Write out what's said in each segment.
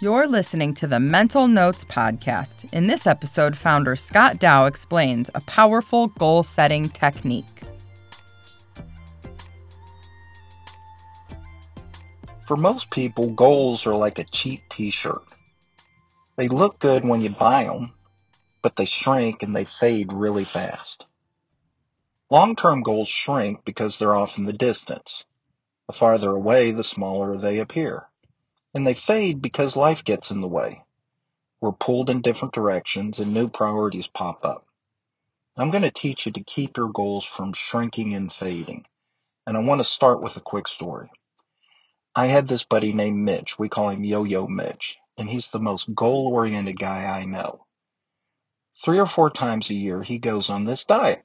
You're listening to the MentalNotes Podcast. In this episode, founder Scott Dow explains a powerful goal setting technique. For most people, goals are like a cheap t shirt. They look good when you buy them, but they shrink and they fade really fast. Long term goals shrink because they're off in the distance. The farther away, the smaller they appear and they fade because life gets in the way. We're pulled in different directions and new priorities pop up. I'm going to teach you to keep your goals from shrinking and fading. And I want to start with a quick story. I had this buddy named Mitch. We call him Yo-Yo Mitch. And he's the most goal-oriented guy I know. Three or four times a year, he goes on this diet.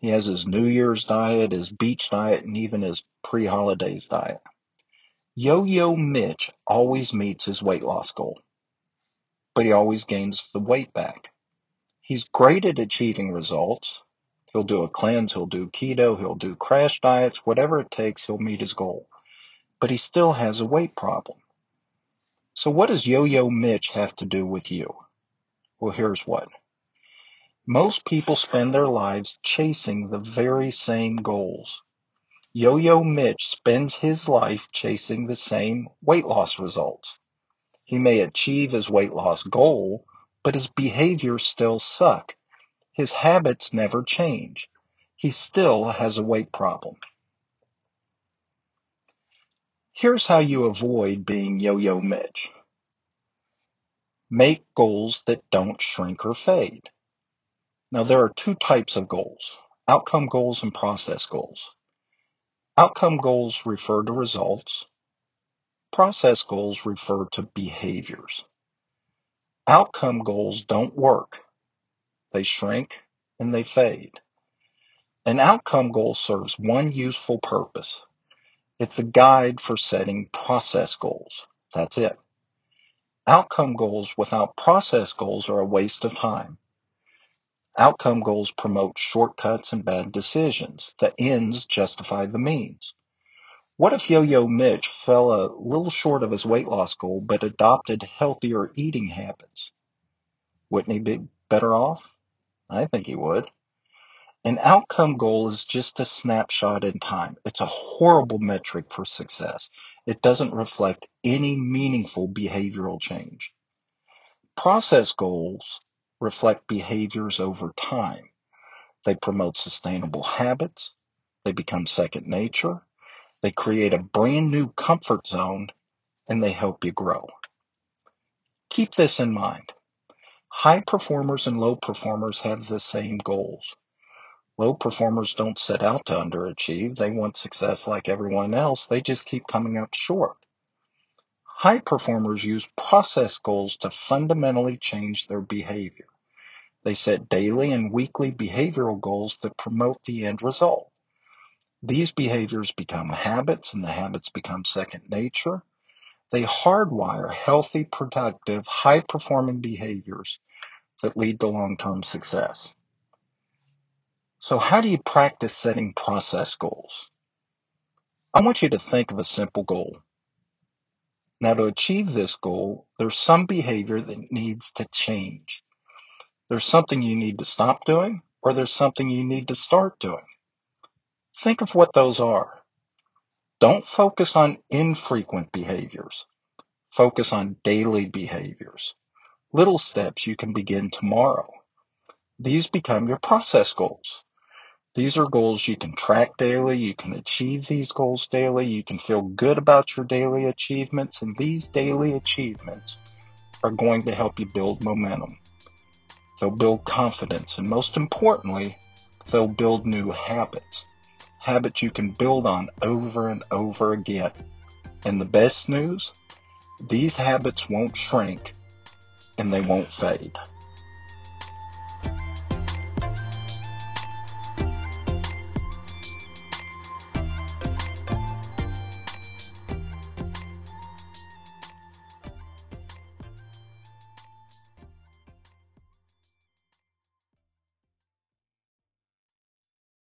He has his New Year's diet, his beach diet, and even his pre-holidays diet. Yo-Yo Mitch always meets his weight loss goal, but he always gains the weight back. He's great at achieving results. He'll do a cleanse, he'll do keto, he'll do crash diets, whatever it takes, he'll meet his goal. But he still has a weight problem. So what does Yo-Yo Mitch have to do with you? Well, here's what. Most people spend their lives chasing the very same goals. Yo-Yo Mitch spends his life chasing the same weight loss results. He may achieve his weight loss goal, but his behaviors still suck. His habits never change. He still has a weight problem. Here's how you avoid being Yo-Yo Mitch. Make goals that don't shrink or fade. Now there are two types of goals, outcome goals and process goals. Outcome goals refer to results. Process goals refer to behaviors. Outcome goals don't work. They shrink and they fade. An outcome goal serves one useful purpose. It's a guide for setting process goals. That's it. Outcome goals without process goals are a waste of time. Outcome goals promote shortcuts and bad decisions. The ends justify the means. What if Yo-Yo Mitch fell a little short of his weight loss goal but adopted healthier eating habits? Wouldn't he be better off? I think he would. An outcome goal is just a snapshot in time. It's a horrible metric for success. It doesn't reflect any meaningful behavioral change. Process goals reflect behaviors over time. They promote sustainable habits. They become second nature. They create a brand new comfort zone and they help you grow. Keep this in mind. High performers and low performers have the same goals. Low performers don't set out to underachieve. They want success like everyone else. They just keep coming up short. High performers use process goals to fundamentally change their behavior. They set daily and weekly behavioral goals that promote the end result. These behaviors become habits and the habits become second nature. They hardwire healthy, productive, high performing behaviors that lead to long term success. So how do you practice setting process goals? I want you to think of a simple goal. Now to achieve this goal, there's some behavior that needs to change. There's something you need to stop doing, or there's something you need to start doing. Think of what those are. Don't focus on infrequent behaviors. Focus on daily behaviors. Little steps you can begin tomorrow. These become your process goals. These are goals you can track daily. You can achieve these goals daily. You can feel good about your daily achievements. And these daily achievements are going to help you build momentum. They'll build confidence, and most importantly, they'll build new habits. Habits you can build on over and over again. And the best news, these habits won't shrink and they won't fade.